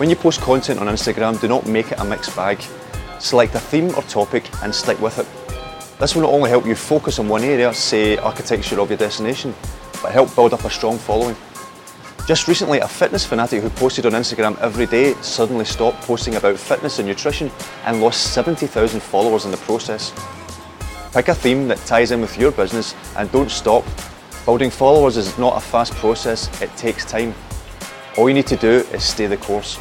When you post content on Instagram, do not make it a mixed bag. Select a theme or topic and stick with it. This will not only help you focus on one area, say architecture of your destination, but help build up a strong following. Just recently, a fitness fanatic who posted on Instagram every day suddenly stopped posting about fitness and nutrition and lost 70,000 followers in the process. Pick a theme that ties in with your business and don't stop. Building followers is not a fast process, it takes time. All you need to do is stay the course.